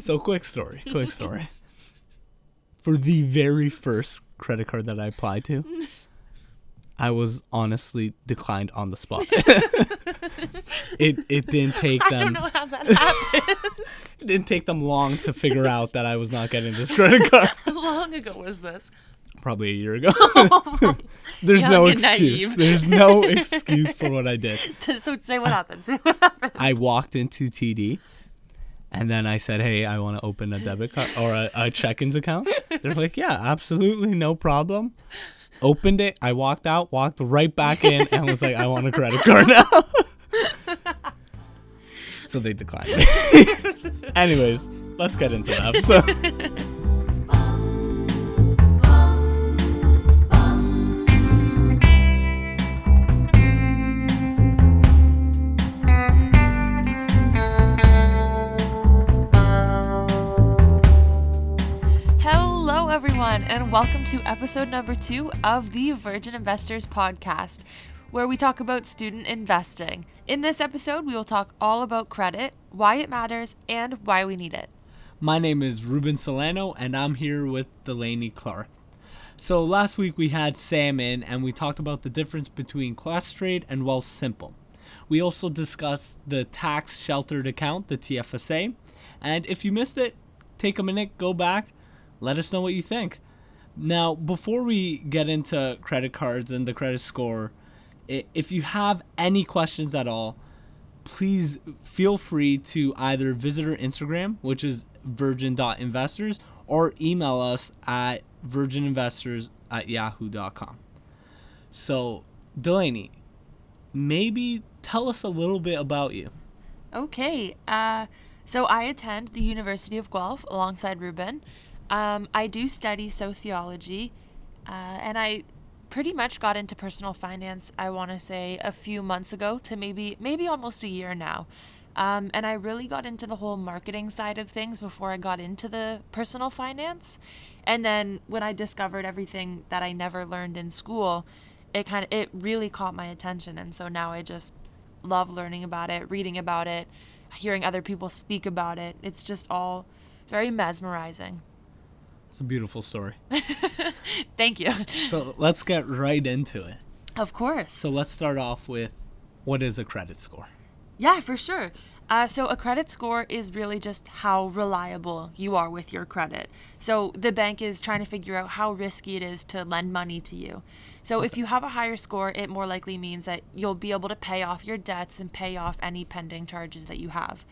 so quick story, quick story. For the very first credit card that I applied to, I was honestly declined on the spot. it it didn't take them. I don't know how that happened. didn't take them long to figure out that I was not getting this credit card. how long ago was this? Probably a year ago. Oh There's Young no excuse. naive. There's no excuse for what I did. So say what happened. Say what happened. I walked into TD and then I said, Hey, I want to open a debit card or a, a check ins account. They're like, Yeah, absolutely, no problem. Opened it. I walked out, walked right back in, and was like, I want a credit card now. so they declined. Anyways, let's get into the episode. everyone, and welcome to episode number two of the Virgin Investors Podcast, where we talk about student investing. In this episode, we will talk all about credit, why it matters, and why we need it. My name is Ruben Solano, and I'm here with Delaney Clark. So last week we had Sam in, and we talked about the difference between Questrade and Wealthsimple. We also discussed the tax sheltered account, the TFSA. And if you missed it, take a minute, go back, let us know what you think. Now, before we get into credit cards and the credit score, if you have any questions at all, please feel free to either visit our Instagram, which is virgin.investors, or email us at virgininvestors at yahoo.com. So, Delaney, maybe tell us a little bit about you. Okay, uh, so I attend the University of Guelph alongside Ruben. Um, I do study sociology, uh, and I pretty much got into personal finance. I want to say a few months ago to maybe maybe almost a year now. Um, and I really got into the whole marketing side of things before I got into the personal finance. And then when I discovered everything that I never learned in school, it kind of it really caught my attention. And so now I just love learning about it, reading about it, hearing other people speak about it. It's just all very mesmerizing. It's a beautiful story. Thank you. So, let's get right into it. Of course. So, let's start off with what is a credit score? Yeah, for sure. Uh, so a credit score is really just how reliable you are with your credit. So the bank is trying to figure out how risky it is to lend money to you. So if you have a higher score, it more likely means that you'll be able to pay off your debts and pay off any pending charges that you have.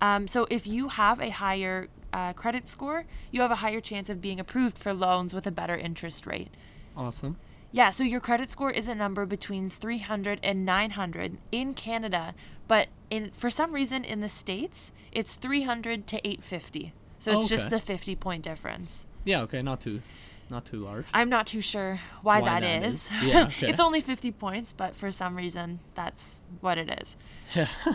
Um, so if you have a higher uh, credit score, you have a higher chance of being approved for loans with a better interest rate. Awesome. Yeah, so your credit score is a number between 300 and 900 in Canada, but in for some reason in the states, it's 300 to 850. So it's just Okay. the 50 point difference. Yeah, okay, not too not too large. I'm not too sure why, Why that that is. is. Yeah, okay. it's only 50 points, but for some reason that's what it is. Yeah.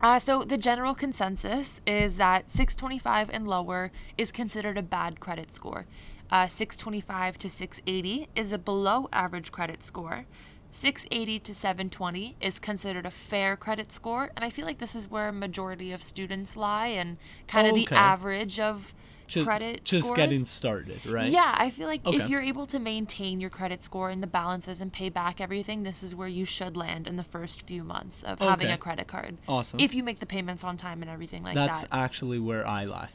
Uh, so the general consensus is that 625 and lower is considered a bad credit score. Uh, 625 to 680 is a below average credit score. 680 to 720 is considered a fair credit score, and I feel like this is where a majority of students lie and kind of the Okay. average of Ju- credit just scores. getting started, right? Yeah, I feel like if you're able to maintain your credit score and the balances and pay back everything, this is where you should land in the first few months of having a credit card. Awesome. If you make the payments on time and everything like that. That's actually where I lie.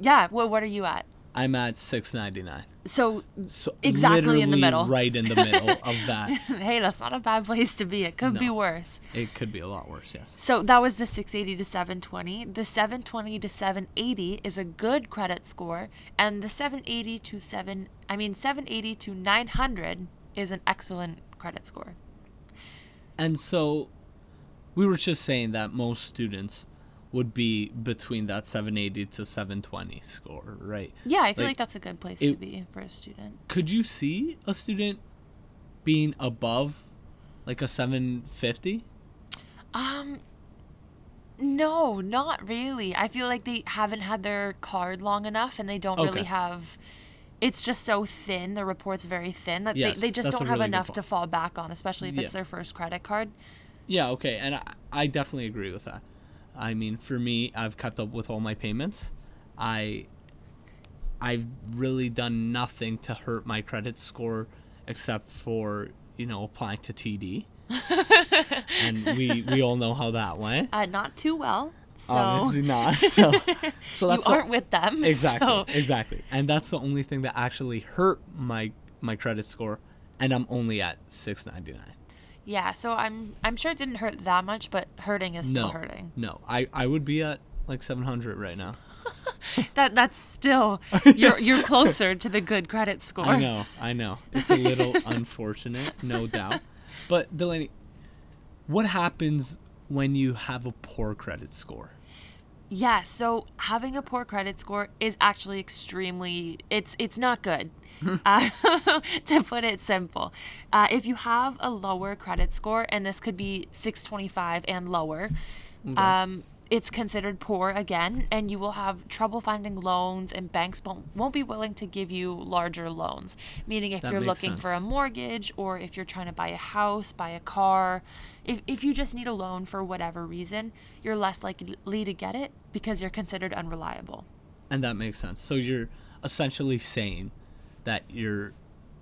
yeah, well, what are you at? I'm at 699. So, So Exactly in the middle. Right in the middle of that. hey, that's not a bad place to be. It could be worse. It could be a lot worse, yes. So that was the 680 to 720. The 720 to 780 is a good credit score, and the 780 to 7 I mean 780 to 900 is an excellent credit score. And so we were just saying that most students would be between that 780 to 720 score, right? Yeah, I feel Like, like, that's a good place it- to be for a student. Could you see a student being above like a 750? Um no, not really. I feel like they haven't had their card long enough and they don't really have it's just so thin, the report's very thin that Yes, they, they just don't have really enough to fall back on, especially if it's their first credit card. Yeah, okay, and I, I definitely agree with that. I mean, for me, I've kept up with all my payments, I I've really done nothing to hurt my credit score except for, you know, applying to TD. and we we all know how that went. Uh, not too well. So Obviously not. So so you that's the- aren't with them. exactly So exactly and that's the only thing that actually hurt my my credit score and i'm only at 699 yeah, so I'm I'm sure it didn't hurt that much, but hurting is still no hurting. no i i would be at like 700 right now That that's still you're you're closer to the good credit score. i know i know it's a little unfortunate no doubt but delaney what happens when you have a poor credit score Yeah, so having a poor credit score is actually extremely it's it's not good. uh, to put it simple, uh, if you have a lower credit score, and this could be 625 and lower, um, it's considered poor again, and you will have trouble finding loans, and banks won't, won't be willing to give you larger loans. Meaning, if That you're looking for a mortgage, or if you're trying to buy a house, buy a car, if, if you just need a loan for whatever reason, you're less likely to get it because you're considered unreliable. and that makes sense so you're essentially saying that your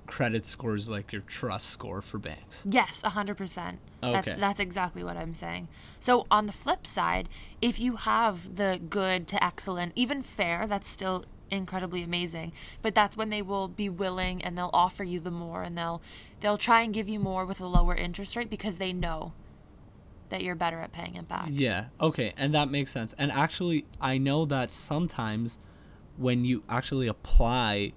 credit score is like your trust score for banks Yes, 100%. That's Okay. that's exactly what I'm saying. So on the flip side, if you have the good to excellent, even fair, that's still incredibly amazing. But that's when they will be willing and they'll offer you the more and they'll they'll try and give you more with a lower interest rate because they know that you're better at paying it back. Yeah. Okay, and that makes sense. And actually, I know that sometimes when you actually apply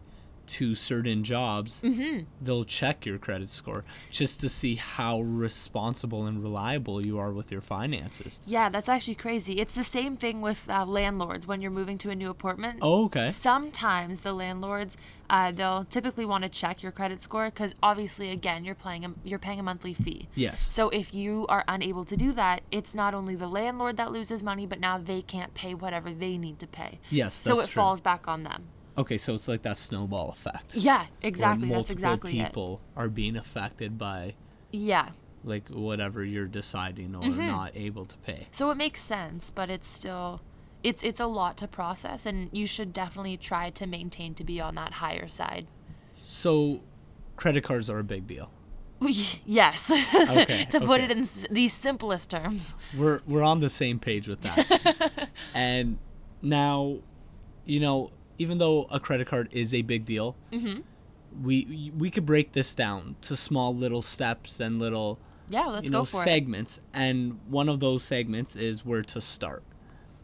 to certain jobs, Mm-hmm. they'll check your credit score just to see how responsible and reliable you are with your finances. Yeah, that's actually crazy. It's the same thing with uh, landlords when you're moving to a new apartment. Oh, okay. Sometimes the landlords, uh, they'll typically want to check your credit score because obviously, again, you're paying a, you're paying a monthly fee. Yes. So if you are unable to do that, it's not only the landlord that loses money, but now they can't pay whatever they need to pay. Yes, So it true. falls back on them. Okay, so it's like that snowball effect. Yeah, exactly. where exactly. That's multiple exactly people are being affected by. Yeah. like whatever you're deciding or Mm-hmm. not able to pay. So it makes sense, but it's still it's it's a lot to process and you should definitely try to maintain to be on that higher side. So credit cards are a big deal. yes. Okay, to put okay. it in s- the simplest terms. we're we're on the same page with that. and now, you know, even though a credit card is a big deal, Mm-hmm. we we could break this down to small little steps and little Yeah, let's you know go for it. segments. And one of those segments is where to start.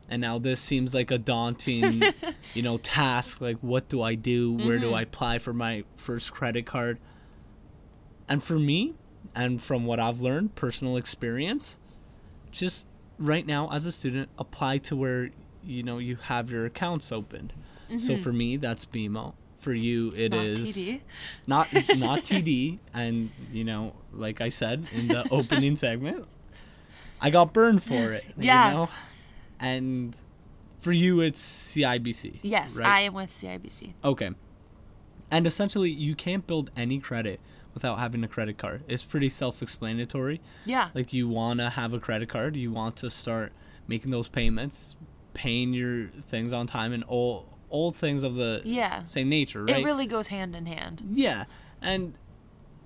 And now this seems like a daunting, you know, task. Like, what do I do? Where Mm-hmm. do I apply for my first credit card? And for me, and from what I've learned, personal experience, just right now as a student, apply to where you know you have your accounts opened. So for me, that's BMO. For you, it Mm-hmm. Not is TD. not not TD. And you know, like I said in the opening segment, I got burned for it. Yeah. You know? And for you, it's CIBC. Yes, right? I am with CIBC. Okay. And essentially, you can't build any credit without having a credit card. It's pretty self-explanatory. Yeah. Like you want to have a credit card, you want to start making those payments, paying your things on time, and all all things of the Yeah. same nature, right? It really goes hand in hand. Yeah, and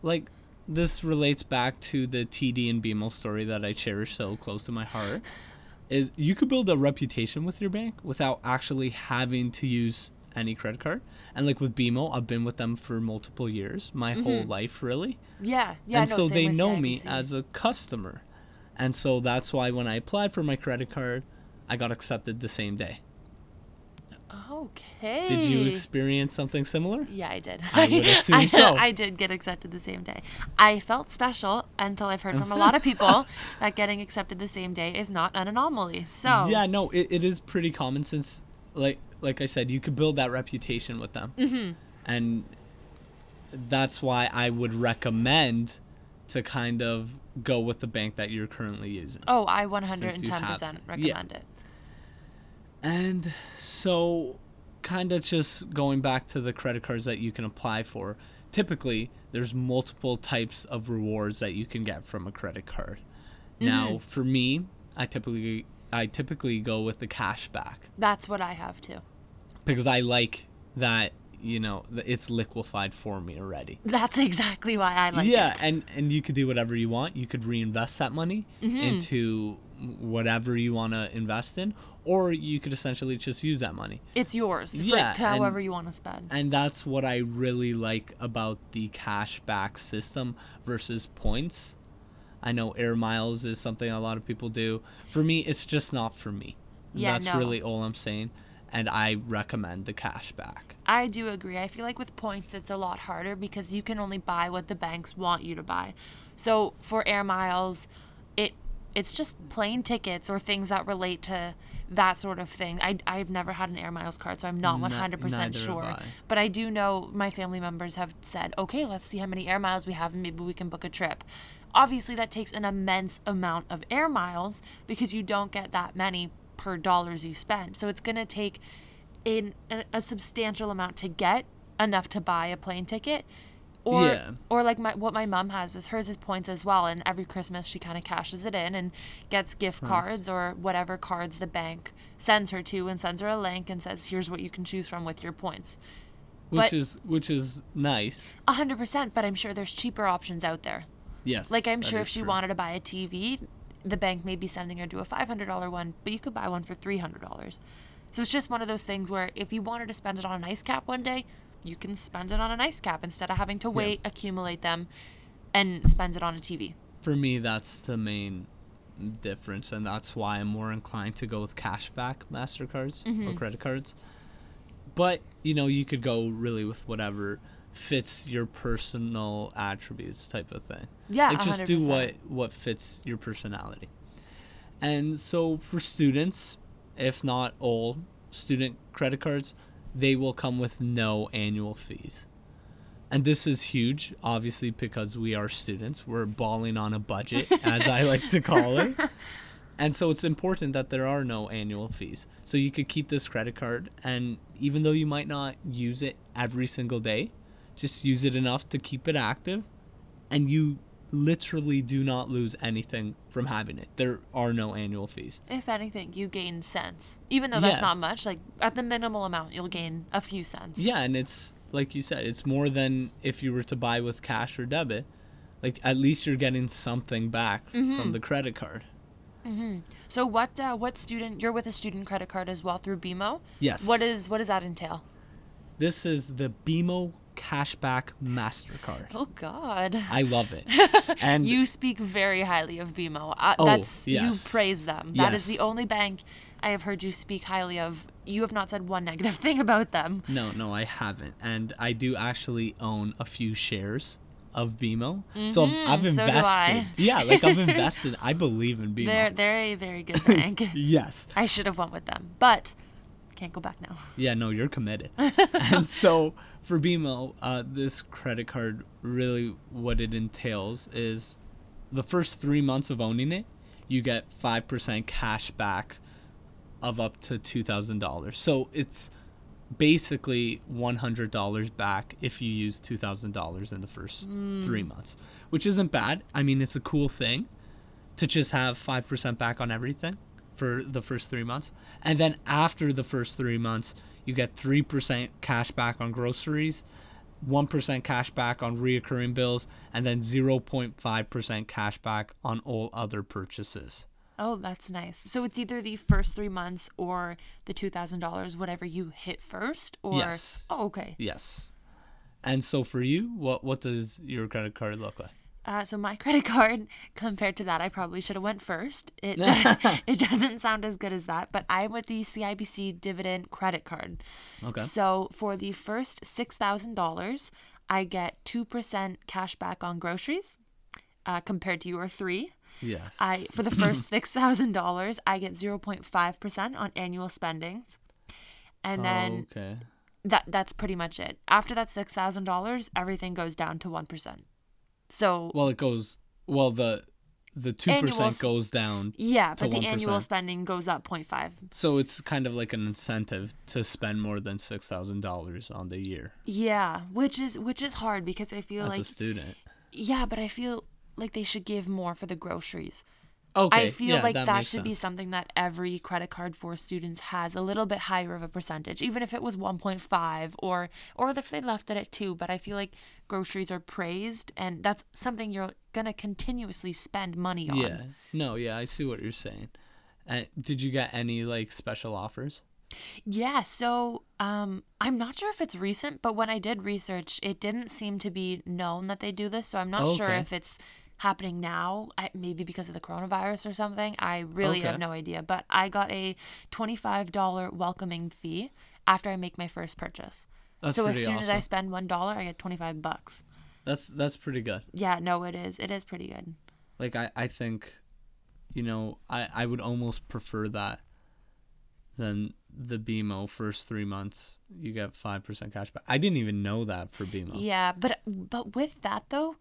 like this relates back to the TD and BMO story that I cherish so close to my heart. Is you could build a reputation with your bank without actually having to use any credit card. And like with BMO, I've been with them for multiple years, my mm-hmm. whole life really. Yeah. Yeah. and no, so they know me as a customer. And so that's why when I applied for my credit card, I got accepted the same day. Okay. Did you experience something similar? Yeah, I did. I would assume I, so. I did get accepted the same day. I felt special until I've heard from a lot of people that getting accepted the same day is not an anomaly. So Yeah, no, it, it is pretty common since, like like I said, you could build that reputation with them, mm-hmm. and that's why I would recommend to kind of go with the bank that you're currently using. Oh, I 110% you have- yeah. recommend it. And so, kind of just going back to the credit cards that you can apply for. Typically, there's multiple types of rewards that you can get from a credit card. Now, for me, I typically I typically go with the cash back. That's what I have too. because I like that you know it's liquefied for me already. That's exactly why I like yeah, it. Yeah and and you could do whatever you want. You could reinvest that money Mm-hmm. into whatever you want to invest in, or you could essentially just use that money. It's yours for, Yeah, to and- however you want to spend. And that's what I really like about the cashback system versus points. I know air miles is something a lot of people do. For me, it's just not for me. Yeah, that's no. really all I'm saying. And I recommend the cashback. I do agree. I feel like with points, it's a lot harder because you can only buy what the banks want you to buy. So for air miles, it it's just plane tickets or things that relate to that sort of thing. I, I've never had an air miles card, so I'm not Ne- 100% neither sure. I. But I do know my family members have said, okay, let's see how many air miles we have and maybe we can book a trip. Obviously, that takes an immense amount of air miles because you don't get that many per dollars you spend. So it's going to take in a, a substantial amount to get enough to buy a plane ticket or Yeah. or like my what my mom has is hers is points as well and every christmas she kind of cashes it in and gets gift cards or whatever cards the bank sends her to and sends her a link and says here's what you can choose from with your points Which But- is which is nice. A 100% but i'm sure there's cheaper options out there Yes. like i'm sure if she true. wanted to buy a tv the bank may be sending her to a $500 one but you could buy one for $300 so it's just one of those things where if you wanted to spend it on an ice cap one day you can spend it on an ice cap instead of having to wait accumulate them and spend it on a tv for me that's the main difference and that's why i'm more inclined to go with cashback mastercards Mm-hmm. or credit cards. But you know you could go really with whatever fits your personal attributes type of thing. Yeah, like just do 100%. what what fits your personality. And so for students if not all student credit cards they will come with no annual fees. And this is huge obviously because we are students. We're balling on a budget as i like to call it. And so it's important that there are no annual fees. So you could keep this credit card and even though you might not use it every single day just use it enough to keep it active and you literally do not lose anything from having it there are no annual fees If anything, you gain cents. Even though that's Yeah. not much, like at the minimal amount, you'll gain a few cents. Yeah, and it's like you said, it's more than if you were to buy with cash or debit. Like at least you're getting something back from the credit card. Mhm. So what uh, what student you're with a student credit card as well through BMO? Yes. What is what does that entail? This is the BMO Cashback Mastercard. Oh God. I love it. And you speak very highly of BMO. Uh, Oh, that's yes. you praise them. That is the only bank I have heard you speak highly of. You have not said one negative thing about them. no, no, I haven't. And I do actually own a few shares of BMO. So I've, I've Mm-hmm, so do invested. I. Yeah, like I've invested. I believe in BMO. They're they're a very good bank. yes. I should have went with them, but can't go back now. Yeah, no, you're committed. and so for BMO, uh, this credit card really what it entails is the first three months of owning it, you get five percent cash back of up to two thousand dollars. So it's basically one hundred dollars back if you use two thousand dollars in the first three months, which isn't bad. I mean, it's a cool thing to just have 5% back on everything for the first three months. And then after the first three months, you get 3% cash back on groceries, 1% cash back on reoccurring bills, and then 0.5% cash back on all other purchases. Oh, that's nice. So it's either the first three months or the two thousand dollars, whatever you hit first, or Yes. oh, okay. Yes. And so for you, what what does your credit card look like? Uh, so my credit card, compared to that, I probably should have went first. It it doesn't sound as good as that, but I'm with the CIBC Dividend Credit Card. Okay. So for the first six thousand dollars, I get two percent cash back on groceries, uh, compared to your three. Yes. I for the first six thousand dollars, I get zero point five percent on annual spendings, and then okay. that that's pretty much it. After that six thousand dollars, everything goes down to one percent. So Well, it goes well the the 2% goes down yeah, but the annual spending goes up 0.5. So it's kind of like an incentive to spend more than six thousand dollars on the year Yeah, which is which is hard because I feel as like a student. yeah, but I feel like they should give more for the groceries. Okay, I feel yeah, like that that, should be something that every credit card for students has a little bit higher of a percentage, even if it was 1.5 or or if they left it at 2, but I feel like groceries are praised and that's something you're going to continuously spend money on. Yeah. No, yeah, I see what you're saying. Uh, did you get any like special offers? Yeah, so um, I'm not sure if it's recent, but when I did research, it didn't seem to be known that they do this. So I'm not sure if it's happening now, I, maybe because of the coronavirus or something. I really Okay. have no idea. But I got a $25 welcoming fee after I make my first purchase. That's so as soon as I spend one dollar, I get 25 bucks. That's that's pretty good. Yeah, no, it is. It is pretty good. Like I, I think, you know, I, I would almost prefer that than the BMO first three months you get five percent cash back. I didn't even know that for BMO. Yeah, but but with that though,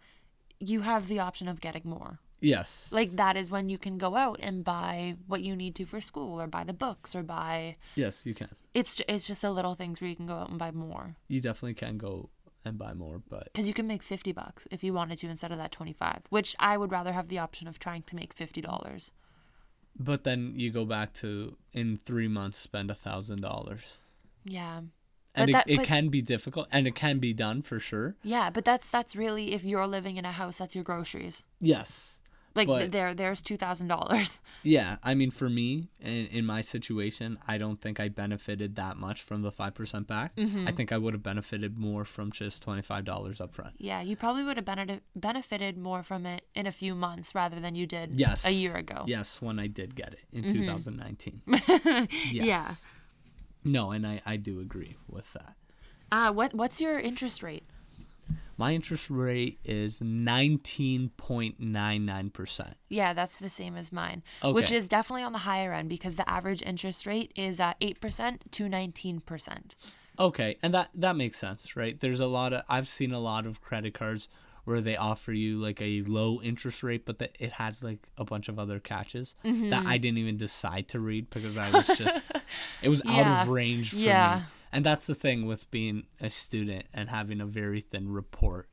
you have the option of getting more. Yes. like that is when you can go out and buy what you need to for school or buy the books or buy yes, you can. it's it's just the little things where you can go out and buy more You definitely can go and buy more, but because you can make 50 bucks if you wanted to instead of that 25 which i would rather have the option of trying to make $50 but then you go back to in three months spend a thousand dollars. yeah And But it, it can be difficult and it can be done for sure. yeah but that's that's really if you're living in a house that's your groceries Yes. like But- there there's $2000 Yeah, I mean, for me, in, in my situation, I don't think I benefited that much from the five percent back. Mm-hmm. I think I would have benefited more from just twenty five dollars up front. yeah you probably would have benefit, benefited more from it in a few months rather than you did Yes, a year ago Yes, when I did get it in Mm-hmm. 2019. yes. Yeah. No, and I I do agree with that. uh what what's your interest rate My interest rate is nineteen point nine nine percent. Yeah, that's the same as mine, which is definitely on the higher end because the average interest rate is uh, 8% to 19%. Okay, and that that makes sense, right? There's a lot of I've seen a lot of credit cards where they offer you like a low interest rate, but that it has like a bunch of other catches Mm-hmm. that I didn't even decide to read because I was just it was out of range for Yeah. me. And that's the thing with being a student and having a very thin report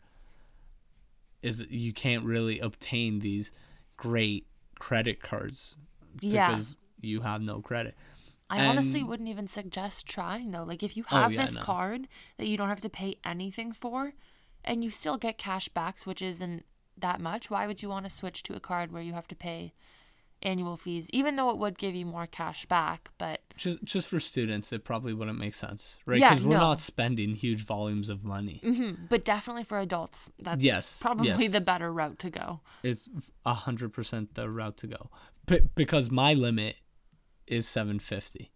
is that you can't really obtain these great credit cards Yeah. because you have no credit. I honestly wouldn't even suggest trying though. Like if you Oh, have yeah, this no. card that you don't have to pay anything for and you still get cash backs, which isn't that much. Why would you want to switch to a card where you have to pay annual fees, even though it would give you more cash back? But just just for students, it probably wouldn't make sense, right? Because yeah, we're no. not spending huge volumes of money. Mm-hmm. But definitely for adults, that's yes, probably yes. the better route to go. It's hundred percent the route to go, P- because my limit is seven fifty.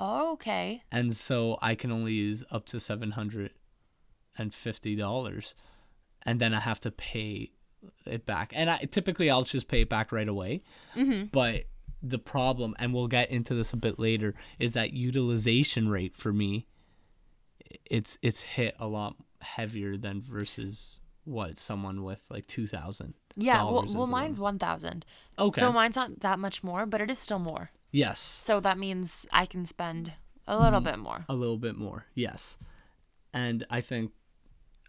Okay. And so I can only use up to seven hundred and fifty dollars, and then I have to pay it back. And I typically I'll just pay it back right away. Mm-hmm. But the problem, and we'll get into this a bit later, is that utilization rate for me, it's it's hit a lot heavier than versus what someone with like two thousand. Yeah, well, well mine's one thousand. Okay, so mine's not that much more, but it is still more. Yes. So that means I can spend a little mm, bit more. A little bit more, yes. And I think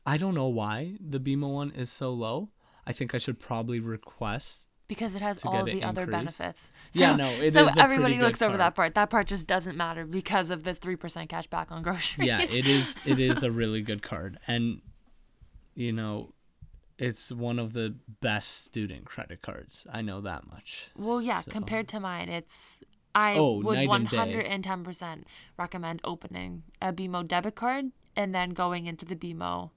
i don't know why the BMO one is so low i think i should probably request Because it has all the other increased. benefits. Yeah, no, it so everybody looks over that part. That part just doesn't matter because of the three percent cash back on groceries. yeah it is it is a really good card and you know it's one of the best student credit cards i know that much Well, yeah. So- Compared to mine, it's I Oh, would one hundred and ten percent recommend opening a BMO debit card and then going into the BMO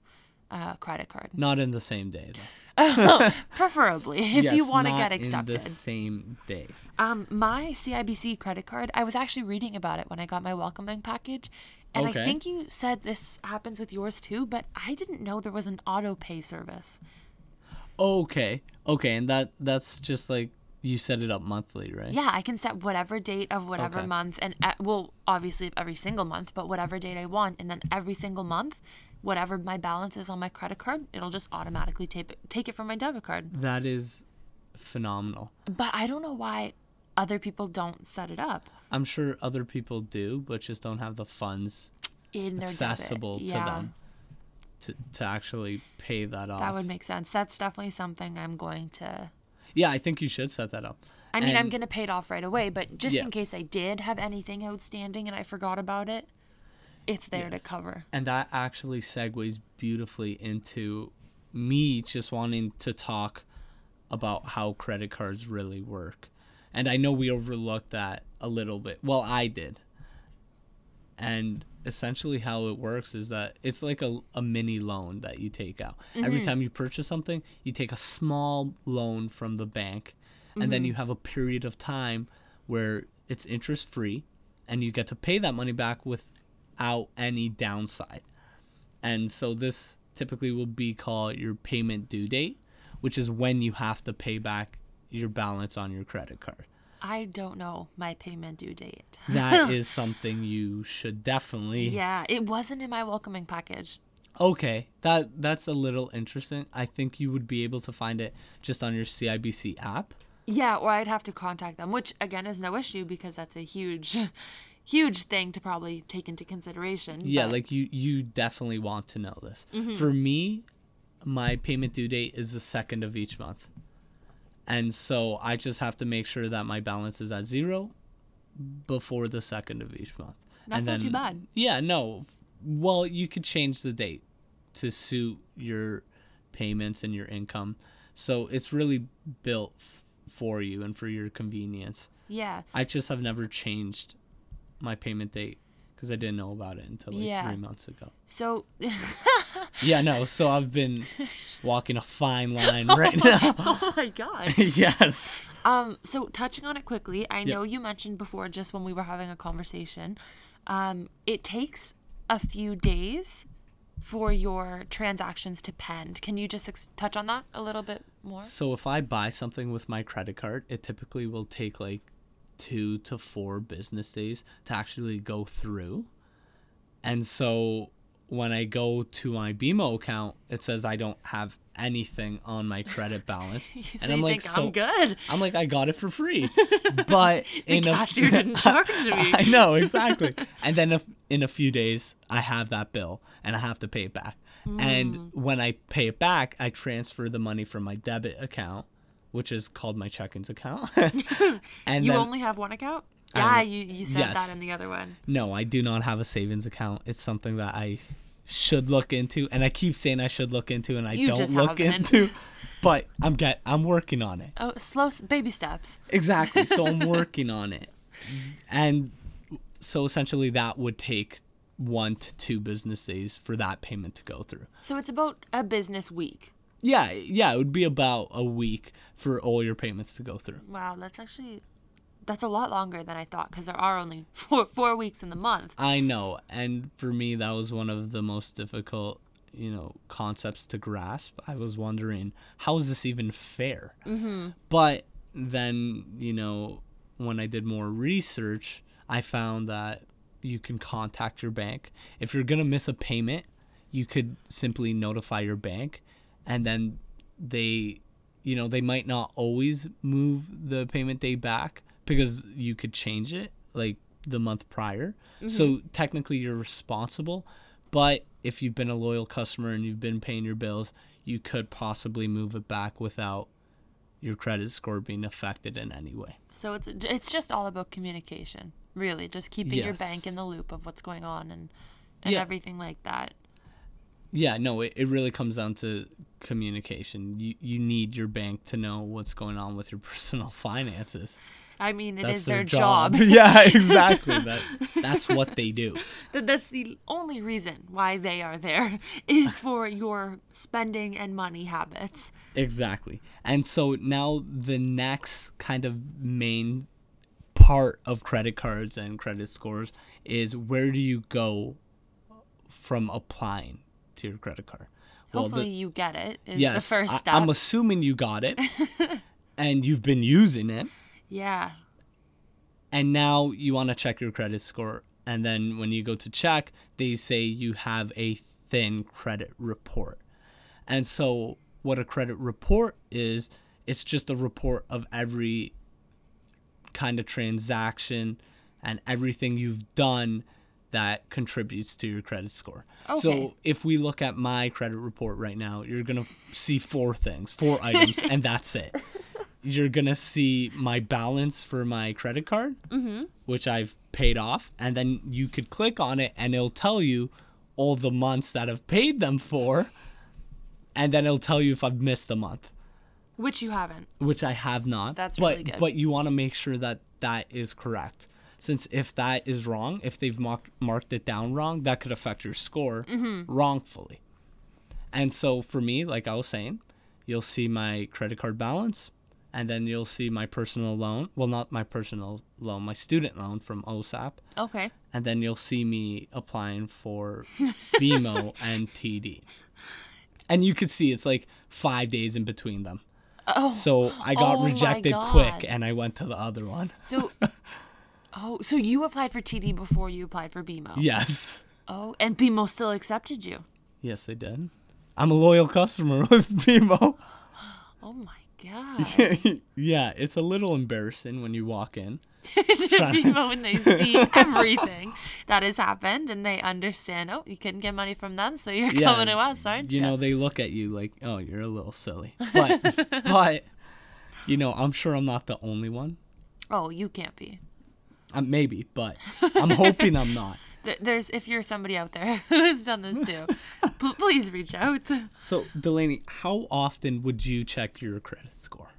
uh, credit card, not in the same day though preferably if you want to get in accepted. the same day Um, my CIBC credit card, I was actually reading about it when I got my welcoming package. And Okay. I think you said this happens with yours too, but I didn't know there was an auto pay service. okay okay and that that's just like you set it up monthly right Yeah, I can set whatever date of whatever Okay. month, and uh, well, obviously every single month, but whatever date I want, and then every single month, whatever my balance is on my credit card, it'll just automatically take it, take it from my debit card. that is phenomenal But I don't know why other people don't set it up i'm sure other people do but just don't have the funds in their accessible debit. to them to, to actually pay that off That would make sense. That's definitely something I'm going to Yeah, I think you should set that up. I mean, I'm going to pay it off right away, but just Yeah. in case I did have anything outstanding and I forgot about it, it's there to cover. And that actually segues beautifully into me just wanting to talk about how credit cards really work. And I know we overlooked that a little bit. Well, I did. And essentially, how it works is that it's like a, a mini loan that you take out. Every mm-hmm. time you purchase something, you take a small loan from the bank, and then mm-hmm. you have a period of time where it's interest free, and you get to pay that money back without any downside. And so this typically will be called your payment due date, which is when you have to pay back your balance on your credit card. I don't know my payment due date. That is something you should definitely Yeah, it wasn't in my welcoming package. Okay, that that's a little interesting. I think you would be able to find it just on your CIBC app. Yeah, or I'd have to contact them, which again is no issue because that's a huge, huge thing to probably take into consideration. Yeah, but- like you you definitely want to know this. Mm-hmm. For me, my payment due date is the second of each month. And so I just have to make sure that my balance is at zero before the second of each month. That's And not too bad. Yeah, no. Well, you could change the date to suit your payments and your income. So it's really built f- for you and for your convenience. yeah, I just have never changed my payment date because I didn't know about it until like Yeah. three months ago. so Yeah, no. So I've been walking a fine line right now. oh my god. yes. Um, so touching on it quickly, I know you mentioned before just when we were having a conversation, um, it takes a few days for your transactions to pend. Can you just ex- touch on that a little bit more? So if I buy something with my credit card, it typically will take like two to four business days to actually go through. And so when I go to my BMO account, it says I don't have anything on my credit balance. so and I'm you like, think so I'm good. I'm like, I got it for free. But in a cashier didn't charge me. I know, exactly. and then if, in a few days, I have that bill and I have to pay it back. Mm. And when I pay it back, I transfer the money from my debit account, which is called my check-ins account. and You then, only have one account? Yeah, only- you, you said that in the other one. no, I do not have a savings account. It's something that I should look into, and I keep saying I should look into, and I You don't look into. But I'm get I'm working on it. Oh, slow baby steps. Exactly. So I'm working on it. And so essentially that would take one to two business days for that payment to go through. So it's about a business week. Yeah, yeah, it would be about a week for all your payments to go through. Wow, that's actually that's a lot longer than I thought because there are only four four weeks in the month. I know, and for me that was one of the most difficult, you know, concepts to grasp. I was wondering, how is this even fair? Mm-hmm. But then, you know, when I did more research, I found that you can contact your bank. If you're gonna miss a payment, you could simply notify your bank, and then they, you know, they might not always move the payment day back because you could change it like the month prior. So mm-hmm. technically you're responsible, but if you've been a loyal customer and you've been paying your bills, you could possibly move it back without your credit score being affected in any way. So it's it's just all about communication, really, just keeping your bank in the loop of what's going on and and Yeah. everything like that. Yeah, no, it, it really comes down to communication. You you need your bank to know what's going on with your personal finances. I mean, it That's is their, job. yeah, exactly. That that's what they do. That that's the only reason why they are there is for your spending and money habits. Exactly. And so now the next kind of main part of credit cards and credit scores is where do you go from applying to your credit card? Hopefully, you get it. Is yes, the first I- step. I'm assuming you got it and you've been using it yeah. and now you want to check your credit score and then when you go to check they say you have a thin credit report and so what a credit report is it's just a report of every kind of transaction and everything you've done that contributes to your credit score. Okay. So if we look at my credit report right now, you're going to see four things, four items and that's it. you're gonna see my balance for my credit card, mm-hmm. which I've paid off, and then you could click on it, and it'll tell you all the months that I've paid them for, and then it'll tell you if I've missed a month, Which you haven't. which I have not. That's but, really good. But you want to make sure that that is correct. Since if that is wrong, if they've marked marked it down wrong, that could affect your score Mm-hmm. wrongfully. And so for me, like I was saying, you'll see my credit card balance and then you'll see my personal loan. Well, not my personal loan, my student loan from OSAP. Okay. And then you'll see me applying for BMO and TD. And you could see it's like five days in between them. Oh. So I got Oh rejected quick and I went to the other one. So, oh, so you applied for TD before you applied for BMO. Yes. Oh, and BMO still accepted you. Yes, they did. I'm a loyal customer with BMO. Oh my god. yeah, it's a little embarrassing when you walk in. BMO when they see everything that has happened and they understand. Oh, you couldn't get money from them, so you're Yeah, coming to us, aren't you? You know, they look at you like, "Oh, you're a little silly." But but you know, I'm sure I'm not the only one. oh, you can't be. Uh, maybe, but I'm hoping I'm not. There's if you're somebody out there who's done this too, pl- please reach out. So, Delaney, how often would you check your credit score?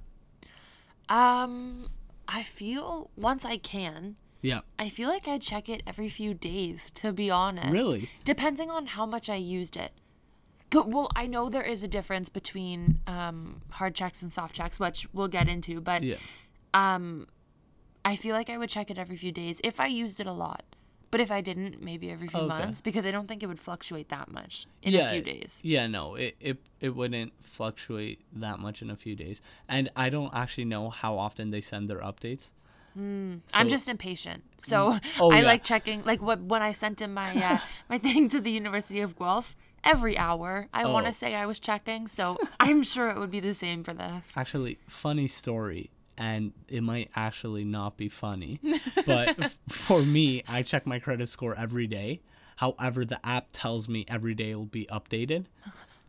Um, I feel once I can, Yeah. I feel like I check it every few days, to be honest. Really? Depending on how much I used it. Well, I know there is a difference between um, hard checks and soft checks, which we'll get into, but Yeah. um, I feel like I would check it every few days if I used it a lot. But if I didn't, maybe every few Okay. months, because I don't think it would fluctuate that much in yeah, a few days. Yeah, no, it, it it wouldn't fluctuate that much in a few days. And I don't actually know how often they send their updates. I'm just impatient, so Oh, I yeah. like checking. Like what when I sent in my uh, my thing to the University of Guelph, every hour I want Oh. to say I was checking. So I'm sure it would be the same for this. Actually, funny story, and it might actually not be funny, but for me, I check my credit score every day. However, the app tells me every day it'll be updated,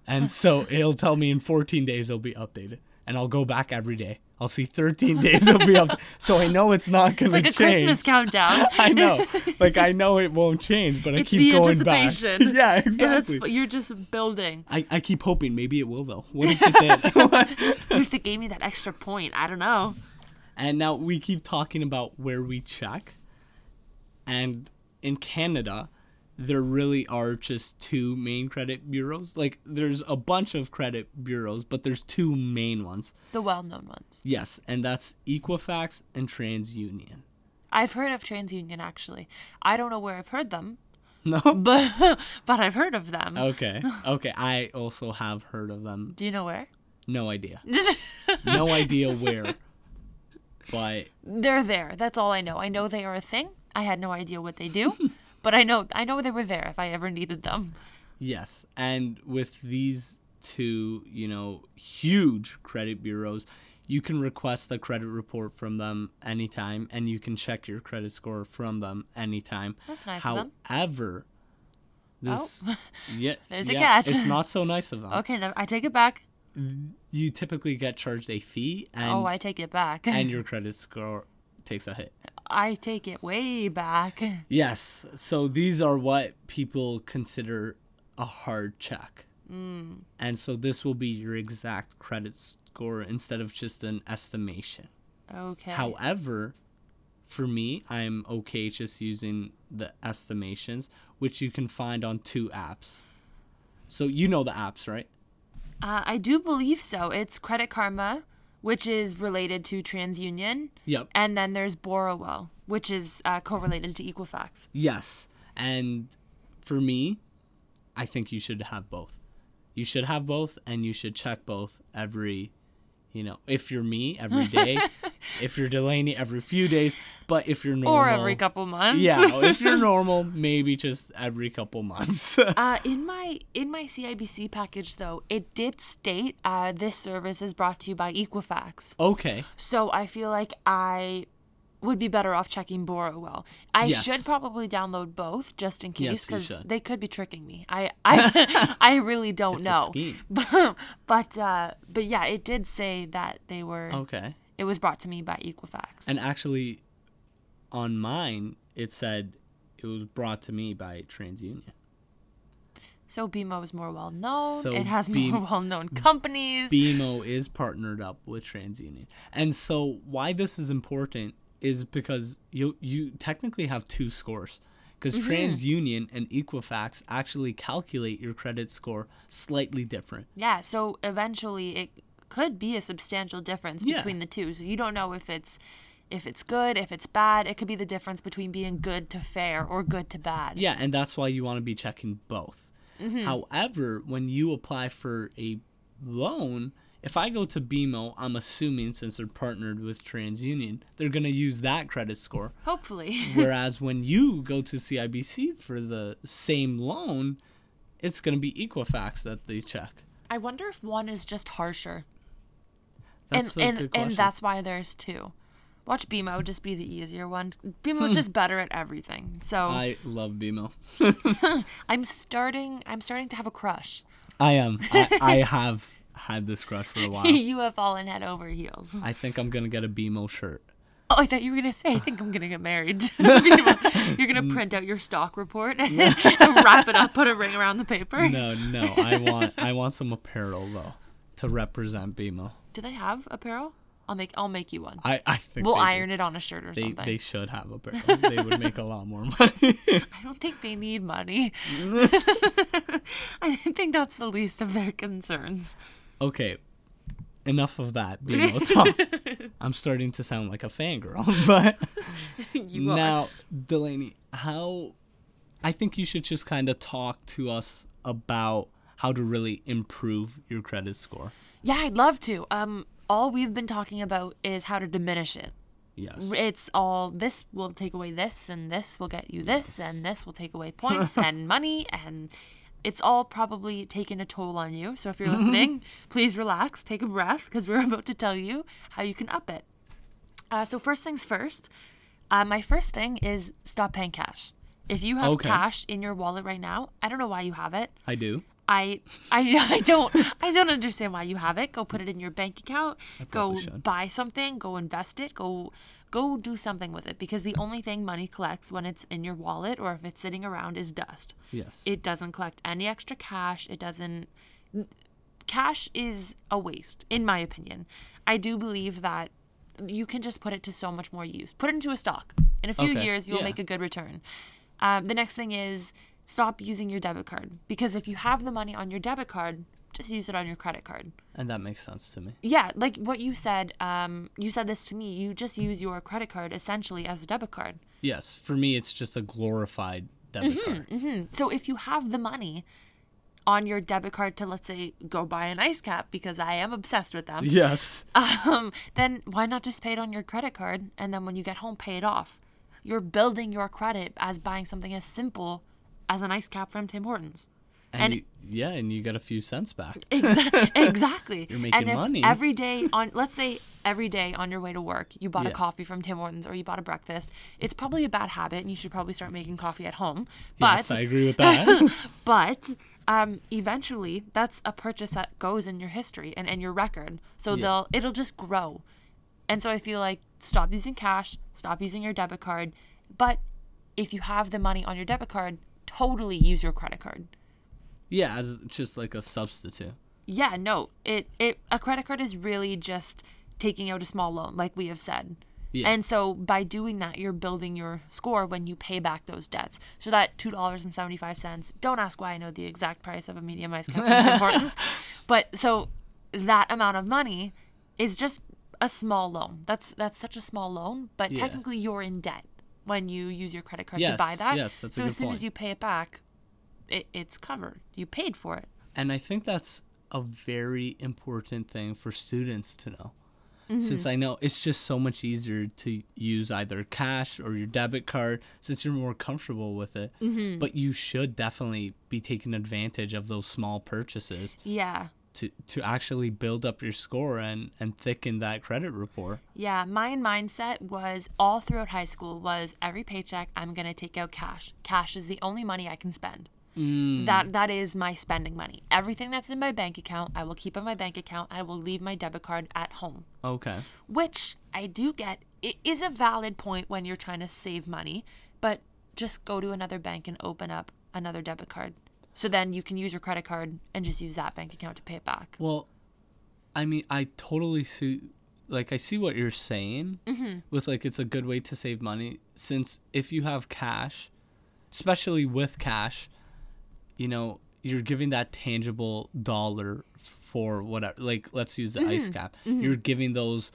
and so it'll tell me in 14 days it'll be updated, and I'll go back every day. I'll see 13 days it'll be updated, so I know it's not gonna change. Like a. Christmas countdown. I know, like I know it won't change, but I It's keep the going back. anticipation. yeah, exactly. you're just building. I, I keep hoping maybe it will though. What if it did? If they gave me that extra point, I don't know. And now we keep talking about where we check. And in Canada, there really are just two main credit bureaus. Like there's a bunch of credit bureaus, but there's two main ones. The well-known ones. Yes, and that's Equifax and TransUnion. I've heard of TransUnion actually. I don't know where I've heard them, No. but but I've heard of them. Okay. Okay, I also have heard of them. Do you know where? No idea. No idea where. But They're there. That's all I know. I know they are a thing. I had no idea what they do, but I know I know they were there if I ever needed them. Yes, and with these two, you know, huge credit bureaus, you can request a credit report from them anytime and you can check your credit score from them anytime. That's nice of them. However, this oh. yeah, There's a catch. It's not so nice of them. Okay, no, I take it back. You typically get charged a fee and oh, I take it back. and your credit score takes a hit. I take it way back. Yes, so these are what people consider a hard check. Mm. And so this will be your exact credit score instead of just an estimation. Okay. However, for me, I'm okay just using the estimations, which you can find on two apps. So you know the apps, right? Uh, I do believe so. It's Credit Karma, which is related to TransUnion, Yep. and then there's Borrowell, which is uh, correlated to Equifax. Yes. And for me, I think you should have both. You should have both and you should check both every, you know, if you're me, every day. if you're Delaney, every few days. But if you're normal. Or every couple months. Yeah, if you're normal, maybe just every couple months. Uh, in my in my CIBC package though, it did state uh, this service is brought to you by Equifax. okay. So I feel like I would be better off checking Borrowell. I Yes. should probably download both just in case because should. they could be tricking me. I I, I really don't It's know. scheme. But but uh, but yeah, it did say that they were Okay. It was brought to me by Equifax. And actually, on mine, it said it was brought to me by TransUnion. so BMO is more well known. So it has B- more well known companies. BMO is partnered up with TransUnion. And so why this is important is because you you technically have two scores. Because Mm-hmm. TransUnion and Equifax actually calculate your credit score slightly different. yeah, so eventually it could be a substantial difference Yeah. between the two. So you don't know if it's if it's good, if it's bad. It could be the difference between being good to fair or good to bad. Yeah, and that's why you want to be checking both. Mm-hmm. However, when you apply for a loan, if I go to BMO, I'm assuming since they're partnered with TransUnion, they're going to use that credit score. Hopefully. Whereas when you go to CIBC for the same loan, it's going to be Equifax that they check. I wonder if one is just harsher. That's and and, and that's why there's two. Watch BMO just be the easier one. BMO's hmm. just better at everything. So I love BMO. I'm starting I'm starting to have a crush. I am. I, I have had this crush for a while. you have fallen head over heels. I think I'm going to get a BMO shirt. Oh, I thought you were gonna say I think I'm gonna get married. You're gonna mm. print out your stock report and wrap it up, put a ring around the paper. No, no. I want I want some apparel though to represent BMO. Do they have apparel? I'll make I'll make you one. I, I think We'll they do. iron it on a shirt or They something. they should have apparel. they would make a lot more money. I don't think they need money. I think that's the least of their concerns. okay, enough of that BMO talk. I'm starting to sound like a fangirl, but now Delaney, how? I think you should just kind of talk to us about how to really improve your credit score. Yeah, I'd love to. Um, all we've been talking about is how to diminish it. Yes. It's all this will take away this, and this will get you this, and this will take away points and money, and it's all probably taken a toll on you. So if you're listening, please relax, take a breath, because we're about to tell you how you can up it. Uh, so first things first, uh, my first thing is stop paying cash. If you have Okay. cash in your wallet right now, I don't know why you have it. I do. I I I don't I don't understand why you have it. Go put it in your bank account. Go should. buy something. Go invest it. Go go do something with it because the only thing money collects when it's in your wallet or if it's sitting around is dust. Yes. It doesn't collect any extra cash. It doesn't cash is a waste in my opinion. I do believe that you can just put it to so much more use. Put it into a stock. In a few Okay, years, you'll yeah. make a good return. Um, the next thing is stop using your debit card because if you have the money on your debit card, just use it on your credit card. and that makes sense to me. Yeah, like what you said. Um, you said this to me. You just use your credit card essentially as a debit card. Yes, for me it's just a glorified debit Mm-hmm, card. So if you have the money on your debit card to let's say go buy an ice cap because I am obsessed with them, Yes. um, then why not just pay it on your credit card and then when you get home pay it off? You're building your credit as buying something as simple as an ice cap from Tim Hortons. And, And- you, yeah, and you get a few cents back. Exactly. exactly. You're making and if money. every day on let's say every day on your way to work you bought a coffee from Tim Hortons or you bought a breakfast, it's probably a bad habit and you should probably start making coffee at home. But yes, I agree with that. but um, eventually that's a purchase that goes in your history and, and your record. So Yeah. they'll it'll just grow. And so I feel like stop using cash, stop using your debit card. But if you have the money on your debit card, totally use your credit card. yeah, as just like a substitute. Yeah, no. It it a credit card is really just taking out a small loan, like we have said. Yeah. And so by doing that, you're building your score when you pay back those debts. So that two dollars and seventy five cents. Don't ask why I know the exact price of a medium ice cup from Tim Hortons, but so that amount of money is just a small loan. That's that's such a small loan, but Yeah. technically you're in debt when you use your credit card Yes, to buy that. yes, that's so as soon point. as you pay it back, it, it's covered. You paid for it. And I think that's a very important thing for students to know. Mm-hmm. Since I know it's just so much easier to use either cash or your debit card since you're more comfortable with it. Mm-hmm. But you should definitely be taking advantage of those small purchases Yeah. To, to actually build up your score and, and thicken that credit report. Yeah, my mindset was all throughout high school was every paycheck I'm going to take out cash. Cash is the only money I can spend. Mm. That that is my spending money. Everything that's in my bank account, I will keep in my bank account. I will leave my debit card at home. Okay. Which I do get. It is a valid point when you're trying to save money, but just go to another bank and open up another debit card. So then you can use your credit card and just use that bank account to pay it back. Well, I mean, I totally see. Like, I see what you're saying mm-hmm. with like it's a good way to save money since if you have cash, especially with cash, you know, you're giving that tangible dollar for whatever. Like, let's use the ice mm-hmm. cap. Mm-hmm. You're giving those,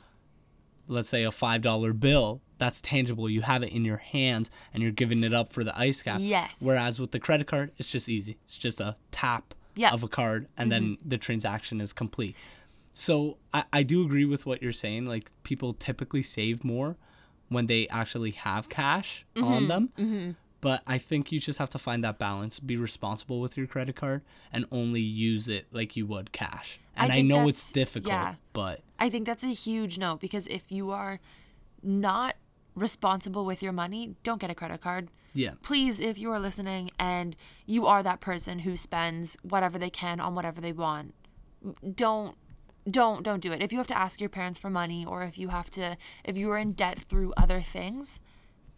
let's say, a five dollar bill. That's tangible. You have it in your hands, and you're giving it up for the ice cap. Yes. Whereas with the credit card, it's just easy. It's just a tap Yeah. of a card, and then mm-hmm. the transaction is complete. So I, I do agree with what you're saying. Like people typically save more when they actually have cash mm-hmm. on them. Mm-hmm. But I think you just have to find that balance. Be responsible with your credit card and only use it like you would cash. And I, think know it's difficult, yeah. but I think that's a huge no because if you are not responsible with your money, don't get a credit card. yeah. Please, if you are listening and you are that person who spends whatever they can on whatever they want, don't don't don't do it. If you have to ask your parents for money or if you have to if you are in debt through other things,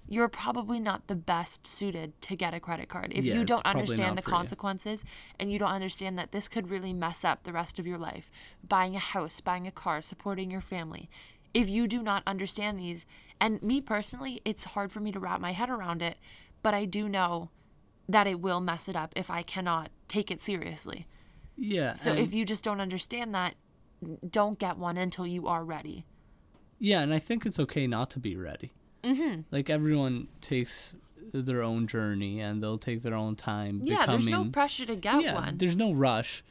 you're probably not the best suited to get a credit card. If Yeah, you don't understand the for you. consequences and you don't understand that this could really mess up the rest of your life, buying a house, buying a car, supporting your family. If you do not understand these, and me personally, it's hard for me to wrap my head around it, but I do know that it will mess it up if I cannot take it seriously. Yeah. So if you just don't understand that, don't get one until you are ready. Yeah, and I think it's okay not to be ready. Mm-hmm. Like everyone takes their own journey and they'll take their own time. Yeah, there's no pressure to get yeah, one. There's no rush,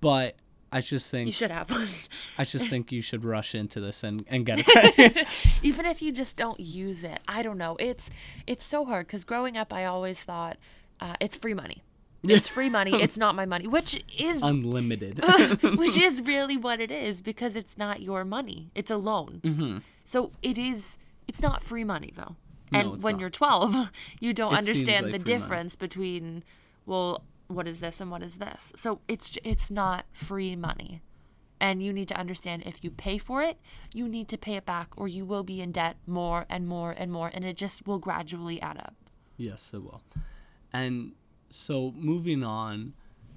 but I just think You should have one. I just think you should rush into this and, and get it. even if you just don't use it i don't know it's it's so hard because growing up i always thought uh, it's free money it's free money it's not my money which is Unlimited. which is really what it is because it's not your money it's a loan Mm-hmm. so it is it's not free money though and it's when not. you're 12 you don't It understand like the free money. difference between well what is this and what is this so it's it's not free money and you need to understand if you pay for it, you need to pay it back, or you will be in debt more and more and more, and it just will gradually add up. yes, it will. And so moving on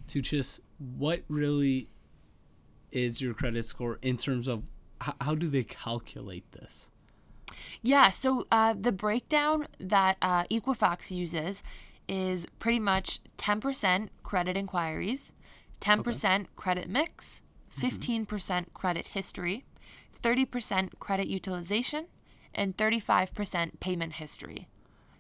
to just what really is your credit score in terms of how, how do they calculate this? Yeah, so uh, the breakdown that uh, Equifax uses is pretty much 10% credit inquiries, 10% credit mix, 15% credit history, 30% credit utilization, and 35% payment history.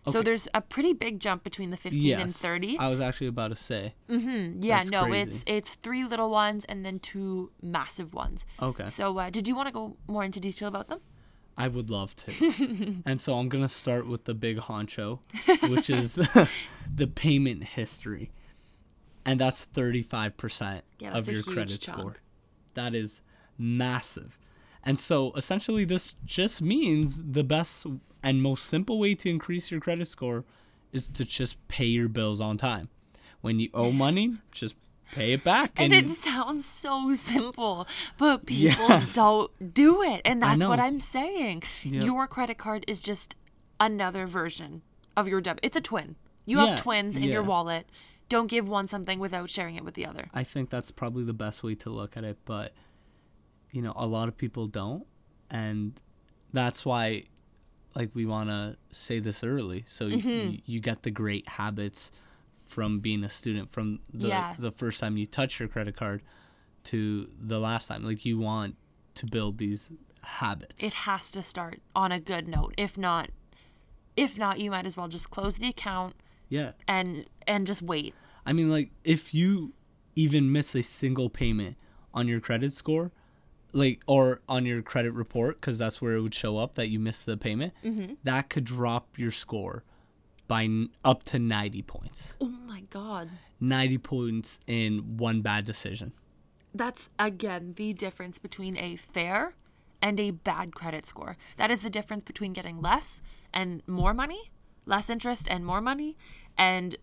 So there's a pretty big jump between the 15 and 30. I was actually about to say. Yeah, That's no, crazy. it's it's three little ones and then two massive ones. Okay. So, uh, did you want to go more into detail about them? I would love to. and so I'm going to start with the big honcho, which is the payment history. And that's 35% Yeah, of that's a your credit score. That is massive. And so essentially, this just means the best and most simple way to increase your credit score is to just pay your bills on time. When you owe money, just pay it back. And it sounds so simple, but people Yes. don't do it. And that's what. I'm saying. Yep. Your credit card is just another version of your debit. It's a twin. You Yeah, have twins in your wallet. Don't give one something without sharing it with the other. I think that's probably the best way to look at it, but you know, a lot of people don't, and that's why like we want to say this early so Mm-hmm. y- you get the great habits from being a student from the Yeah. the first time you touch your credit card to the last time like you want to build these habits. It has to start on a good note. If not, if not, you might as well just close the account yeah. and and just wait. I mean, like, if you even miss a single payment on your credit score, like, or on your credit report, because that's where it would show up that you missed the payment, mm-hmm. that could drop your score by n- up to 90 points. Oh my god. 90 points in one bad decision. That's again the difference between a fair and a bad credit score. That is the difference between getting less and more money, less interest and more money, and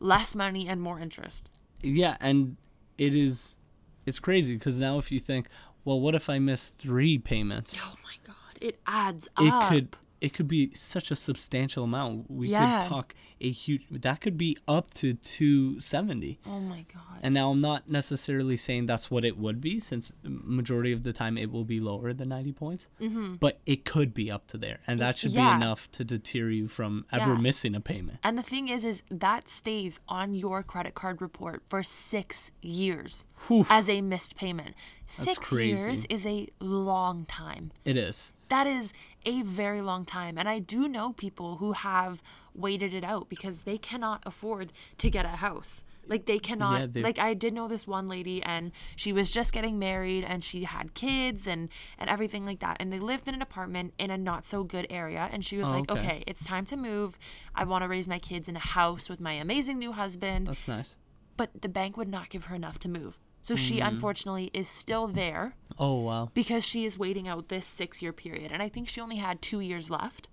less money and more interest. Yeah, and it is it's crazy because now if you think, well, what if I miss three payments? Oh my god, it adds It up. It could it could be such a substantial amount. We Yeah. could talk a huge that could be up to 270. Oh my god. And now I'm not necessarily saying that's what it would be, since majority of the time it will be lower than 90 points. Mm-hmm. But it could be up to there, and that should yeah. be enough to deter you from ever Yeah. missing a payment. And the thing is, is that stays on your credit card report for six years Whew. as a missed payment. Six years is a long time. It is. That is a very long time. And I do know people who have waited it out because they cannot afford to get a house. Like they cannot Yeah, like I did know this one lady and she was just getting married and she had kids and and everything like that and they lived in an apartment in a not so good area and she was Oh, like, okay. "Okay, it's time to move. I want to raise my kids in a house with my amazing new husband." That's nice. But the bank would not give her enough to move. So she Mm. unfortunately is still there Oh wow. because she is waiting out this 6-year period and I think she only had 2 years left.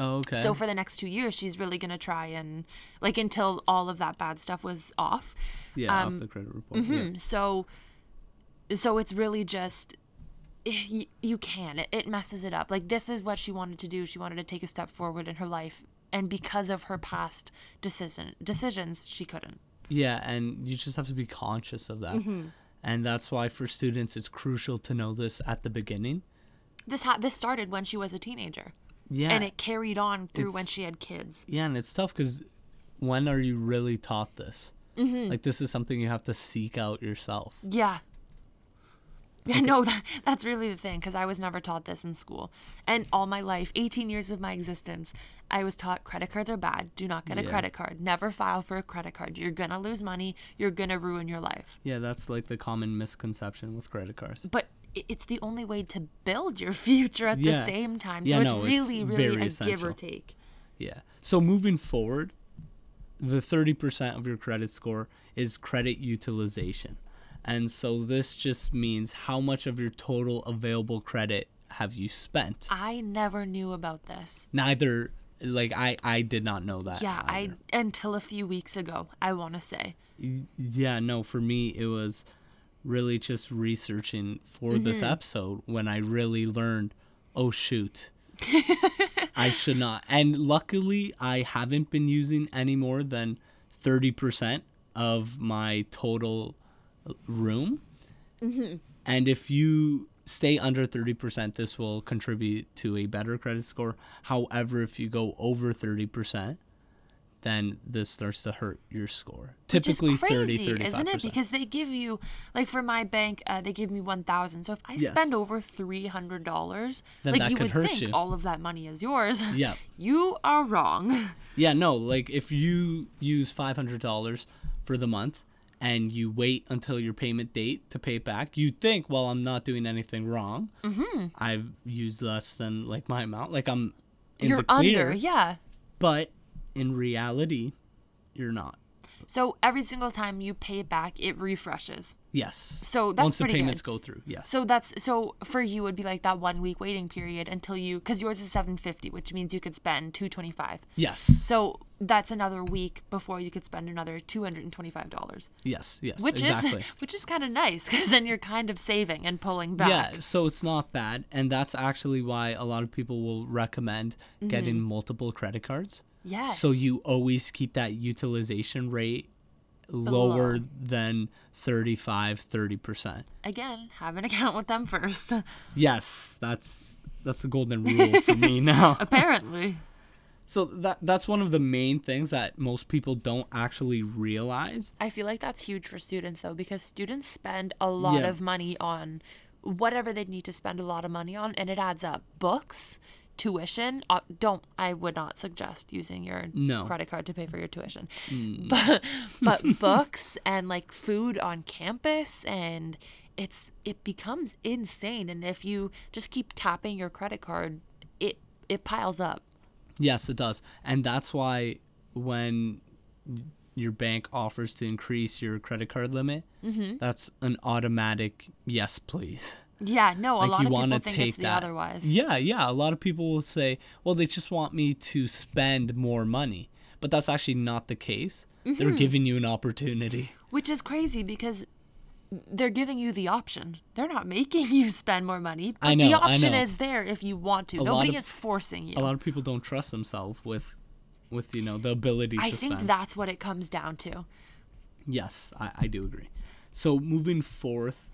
Oh, okay. So for the next two years, she's really gonna try and like until all of that bad stuff was off. yeah, off um, the credit report. Yeah. Mm, So, so it's really just you, you can it, it messes it up. Like this is what she wanted to do. She wanted to take a step forward in her life, and because of her past decision decisions, she couldn't. Yeah, and you just have to be conscious of that. Mm-hmm. And that's why for students it's crucial to know this at the beginning. This ha- this started when she was a teenager, Yeah. and it carried on through when she had kids. yeah, and it's tough cuz when are you really taught this? Mm-hmm. Like this is something you have to seek out yourself. Yeah. Yeah, no, that, that's really the thing because I was never taught this in school. And all my life, 18 years of my existence, I was taught credit cards are bad. Do not get a Yeah. credit card. Never file for a credit card. You're going to lose money. You're going to ruin your life. Yeah, that's like the common misconception with credit cards. But i- it's the only way to build your future at the Yeah. same time. So Yeah, it's no, it's really, really very a give or take. Yeah. So moving forward, the 30% of your credit score is credit utilization. And so this just means how much of your total available credit have you spent? I never knew about this. Neither like I I did not know that. Yeah, I until a few weeks ago, I want to say. yeah, no, for me it was really just researching for this Mm-hmm. episode when I really learned, oh shoot. I should not. And luckily I haven't been using any more than 30% of my total room. Mm-hmm. And if you stay under 30%, this will contribute to a better credit score. However, if you go over 30%, then this starts to hurt your score. Typically Which is crazy, 30, 35%. isn't it? Because they give you, like for my bank, uh, they give me one thousand. So if I Yes. spend over three hundred dollars, Then like that you could would hurt think you. all of that money is yours. Yeah. you are wrong. Yeah, no, like if you use $500 for the month and you wait until your payment date to pay it back, you think, well, I'm not doing anything wrong. Mm-hmm. I've used less than like my amount. Like I'm in You're the clear. under, yeah. But in reality, you're not. So every single time you pay it back, it refreshes. Yes. So that's Once the payments good. go through, yes. So that's so for you would be like that one week waiting period until you because yours is seven fifty, which means you could spend two twenty five. yes. So that's another week before you could spend another two hundred and twenty five dollars. Yes. Yes. which exactly. is which is kind of nice because then you're kind of saving and pulling back. Yeah, so it's not bad, and that's actually why a lot of people will recommend getting mm-hmm. multiple credit cards. Yes. So you always keep that utilization rate lower Below. than 35 30%. again have an account with them first. Yes, that's that's the golden rule for me now. Apparently. So that that's one of the main things that most people don't actually realize. I feel like that's huge for students though because students spend a lot Yeah. of money on whatever they need to spend a lot of money on and it adds up. Books, tuition, uh, don't I would not suggest using your No. credit card to pay for your tuition. But but books and like food on campus and it's it becomes insane and if you just keep tapping your credit card, it it piles up. Yes, it does. And that's why when your bank offers to increase your credit card limit, Mm-hmm. that's an automatic yes, please. Yeah, no, a Like lot of people think take it's the that. otherwise. Yeah, yeah. A lot of people will say, well, they just want me to spend more money. but that's actually not the case. Mm-hmm. They're giving you an opportunity. Which is crazy because they're giving you the option. They're not making you spend more money. But I know, the option know. is there if you want to. lot Nobody of- is forcing you. A lot of people don't trust themselves with with you know the ability I think spend. that's what it comes down to. Yes, I, I do agree. So moving forth,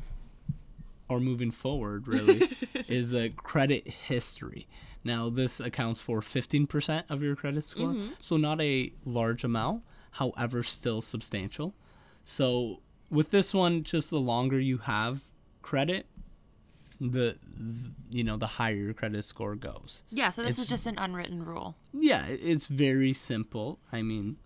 or moving forward, really, is the credit history. Now, this accounts for 15% of your credit score, mm-hmm. so not a large amount, however, still substantial. So with this one, just the longer you have credit, the, th- you know the higher your credit score goes. Yeah, so this It's- is just an unwritten rule. Yeah, it's very simple. I mean,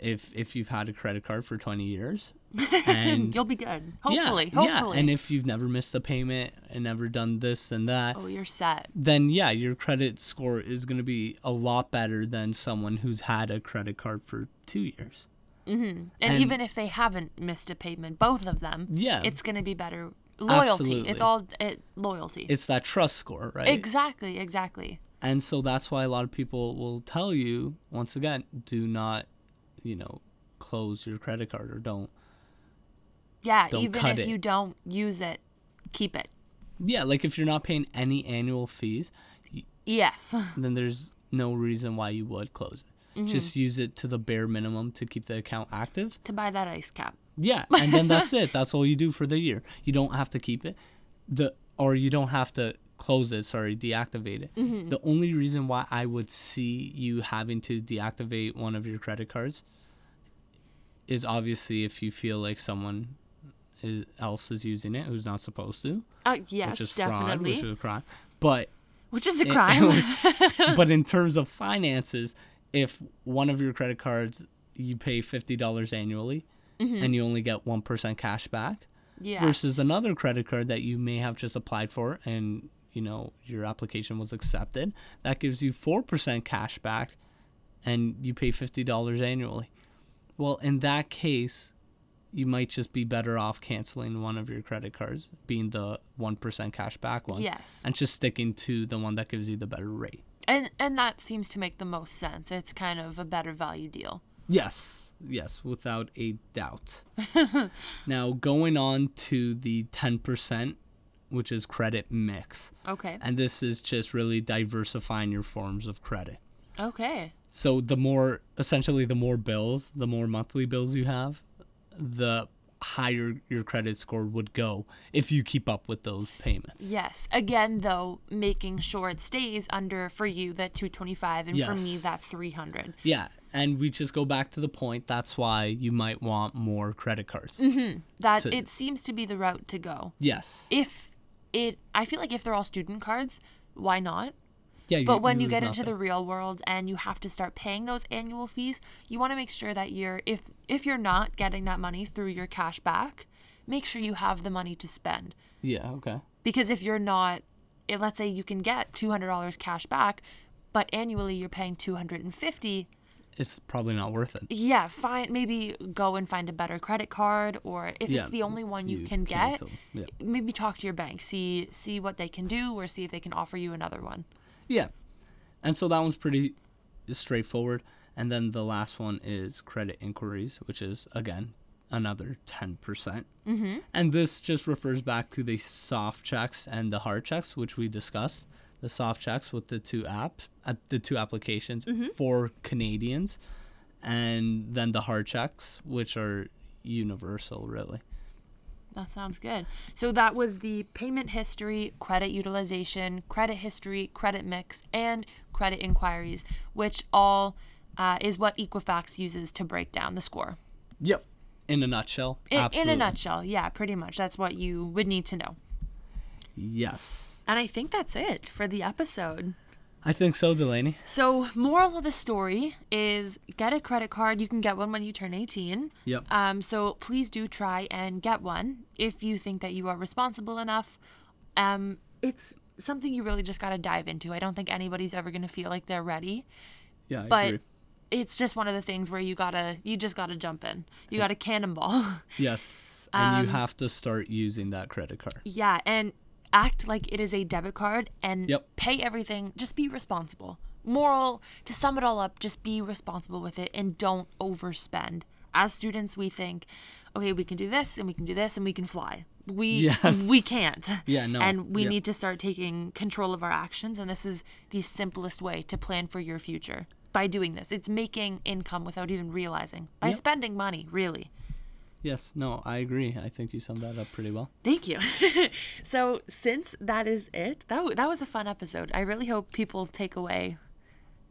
if if you've had a credit card for 20 years and You'll be good. Hopefully. yeah, hopefully. Yeah, and if you've never missed a payment and never done this and that, oh, you're set. then yeah, your credit score is going to be a lot better than someone who's had a credit card for two years. Mm-hmm. And, And- even if they haven't missed a payment, both of them, Yeah. it's going to be better. Loyalty. Absolutely. It's all it, loyalty. It's that trust score, right? exactly, exactly. and so that's why a lot of people will tell you once again, do not, you know, close your credit card or don't. Yeah, Don't even if it. you don't use it, keep it. Yeah, like if you're not paying any annual fees, Yes. then there's no reason why you would close it. Mm-hmm. Just use it to the bare minimum to keep the account active. to buy that ice cap. Yeah, and then that's it. That's all you do for the year. You don't have to keep it, the or you don't have to close it. Sorry, deactivate it. Mm-hmm. The only reason why I would see you having to deactivate one of your credit cards is obviously if you feel like someone is, else is using it who's not supposed to, Uh, yes, which is fraud, definitely. which is a crime. But Which is a crime. but in terms of finances, if one of your credit cards you pay fifty dollars annually mm-hmm. and you only get one percent cash back, yes. versus another credit card that you may have just applied for and you know your application was accepted, that gives you four percent cash back, and you pay fifty dollars annually. Well, in that case, you might just be better off canceling one of your credit cards, being the one percent cash back one, Yes. and just sticking to the one that gives you the better rate. And and that seems to make the most sense. It's kind of a better value deal. Yes, yes, without a doubt. now, going on to the 10%, which is credit mix. Okay. And this is just really diversifying your forms of credit. Okay. So, the more, essentially, the more bills, the more monthly bills you have, the higher your credit score would go if you keep up with those payments. Yes. Again, though, making sure it stays under for you that 225 and for me Yes. that 300. Yeah. And we just go back to the point. That's why you might want more credit cards. Mm-hmm. That To- it seems to be the route to go. Yes. If it I feel like if they're all student cards, why not? Yeah. But when you get into the real world and you have to start paying those annual fees, you want to make sure that you're if if you're not getting that money through your cash back, make sure you have the money to spend. Yeah. Okay. Because if you're not eh, let's say you can get $200 cash back, but annually you're paying 250, It's probably not worth it. yeah, fine, maybe go and find a better credit card or if Yeah, it's the only one you, you can get, yeah. maybe talk to your bank, see see what they can do or see if they can offer you another one. Yeah. And so that one's pretty straightforward. And then the last one is credit inquiries, which is, again, another 10%. percent mm-hmm. And this just refers back to the soft checks and the hard checks, which we discussed. The soft checks with the two apps, uh, the two applications for Canadians, and then the hard checks, which are universal, really. That sounds good. So that was the payment history, credit utilization, credit history, credit mix, and credit inquiries, which all uh, is what Equifax uses to break down the score. Yep. In a nutshell. In, in a nutshell, yeah, pretty much. That's what you would need to know. Yes. And I think that's it for the episode. I think so, Delaney. So, moral of the story is get a credit card. You can get one when you turn 18. Yep. Um, so please do try and get one if you think that you are responsible enough. Um, it's something you really just got to dive into. I don't think anybody's ever going to feel like they're ready, Yeah, I but agree. It's just one of the things where you gotta, you just gotta jump in. You gotta cannonball. Yes, and Um, you have to start using that credit card. yeah, and act like it is a debit card and Yep. pay everything. Just be responsible. moral to sum it all up, just be responsible with it and don't overspend. As students, we think, okay, we can do this and we can do this and we can fly. We Yes. we can't. Yeah, no, And we yeah. need to start taking control of our actions and this is the simplest way to plan for your future. By doing this, it's making income without even realizing. By Yep. spending money, really. Yes, no, I agree. I think you summed that up pretty well. Thank you. so, since that is it, that, w- that was a fun episode. I really hope people take away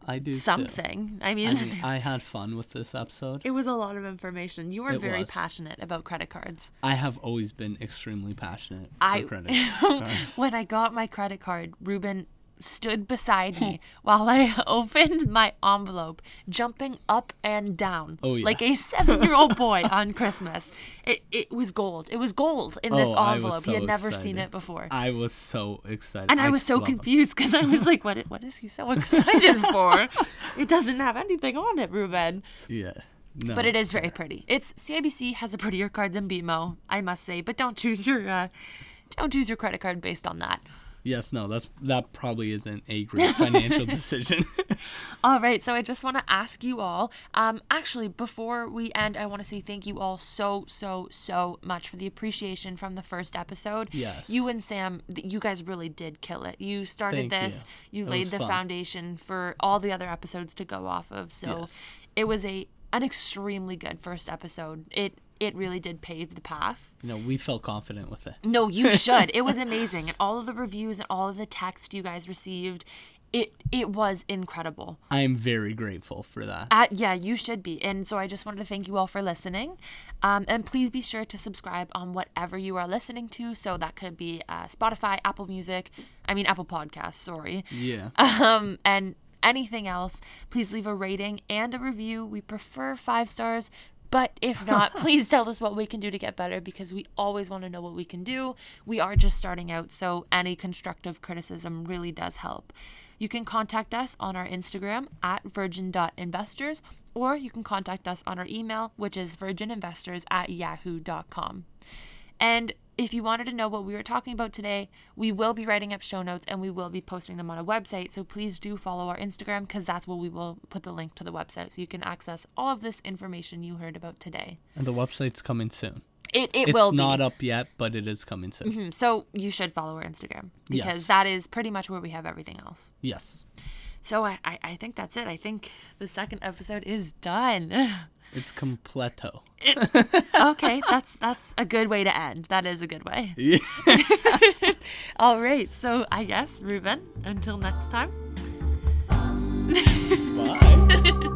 I do something. I mean, I mean, I had fun with this episode. it was a lot of information. You were It very was. passionate about credit cards. I have always been extremely passionate I credit cards. when I got my credit card, Ruben stood beside me while I opened my envelope, jumping up and down Oh, yeah. like a seven-year-old boy on Christmas. It it was gold. It was gold in this Oh, I was envelope. he had so never seen it before. I was so excited. and I was so confused because I was like, "What? What is he so excited for? It doesn't have anything on it, Ruben." Yeah. No. But it is very pretty. It's CIBC has a prettier card than BMO, I must say. But don't choose your uh, don't choose your credit card based on that. Yes, no, that's that probably isn't a great financial decision. All right, so I just want to ask you all. Um, actually, before we end, I want to say thank you all so so so much for the appreciation from the first episode. Yes. you and Sam, you guys really did kill it. You started Thank this. you. You, laid the fun. foundation for all the other episodes to go off of. So Yes. it was a an extremely good first episode. It it really did pave the path. you know, we felt confident with it. No, you should. it was amazing, and all of the reviews and all of the text you guys received, it it was incredible. I am very grateful for that. Uh, yeah, you should be. And so I just wanted to thank you all for listening. Um, and please be sure to subscribe on whatever you are listening to. So that could be uh, Spotify, Apple Music, I mean, Apple Podcasts, sorry. Yeah. Um, and anything else, please leave a rating and a review. We prefer five stars. But if not, please tell us what we can do to get better because we always want to know what we can do. We are just starting out, so any constructive criticism really does help. You can contact us on our Instagram at virgin.investors, or you can contact us on our email, which is virgininvestors at yahoo.com. And if you wanted to know what we were talking about today, we will be writing up show notes and we will be posting them on a website. So please do follow our Instagram because that's where we will put the link to the website so you can access all of this information you heard about today. And the website's coming soon. It, it It's will not be. up yet, but it is coming soon. Mhm, So you should follow our Instagram because Yes. that is pretty much where we have everything else. Yes. So I, I, I think that's it. I think the second episode is done. It's completo. okay, that's that's a good way to end. That is a good way. Yeah. All right. So I guess Ruben. Until next time. Bye.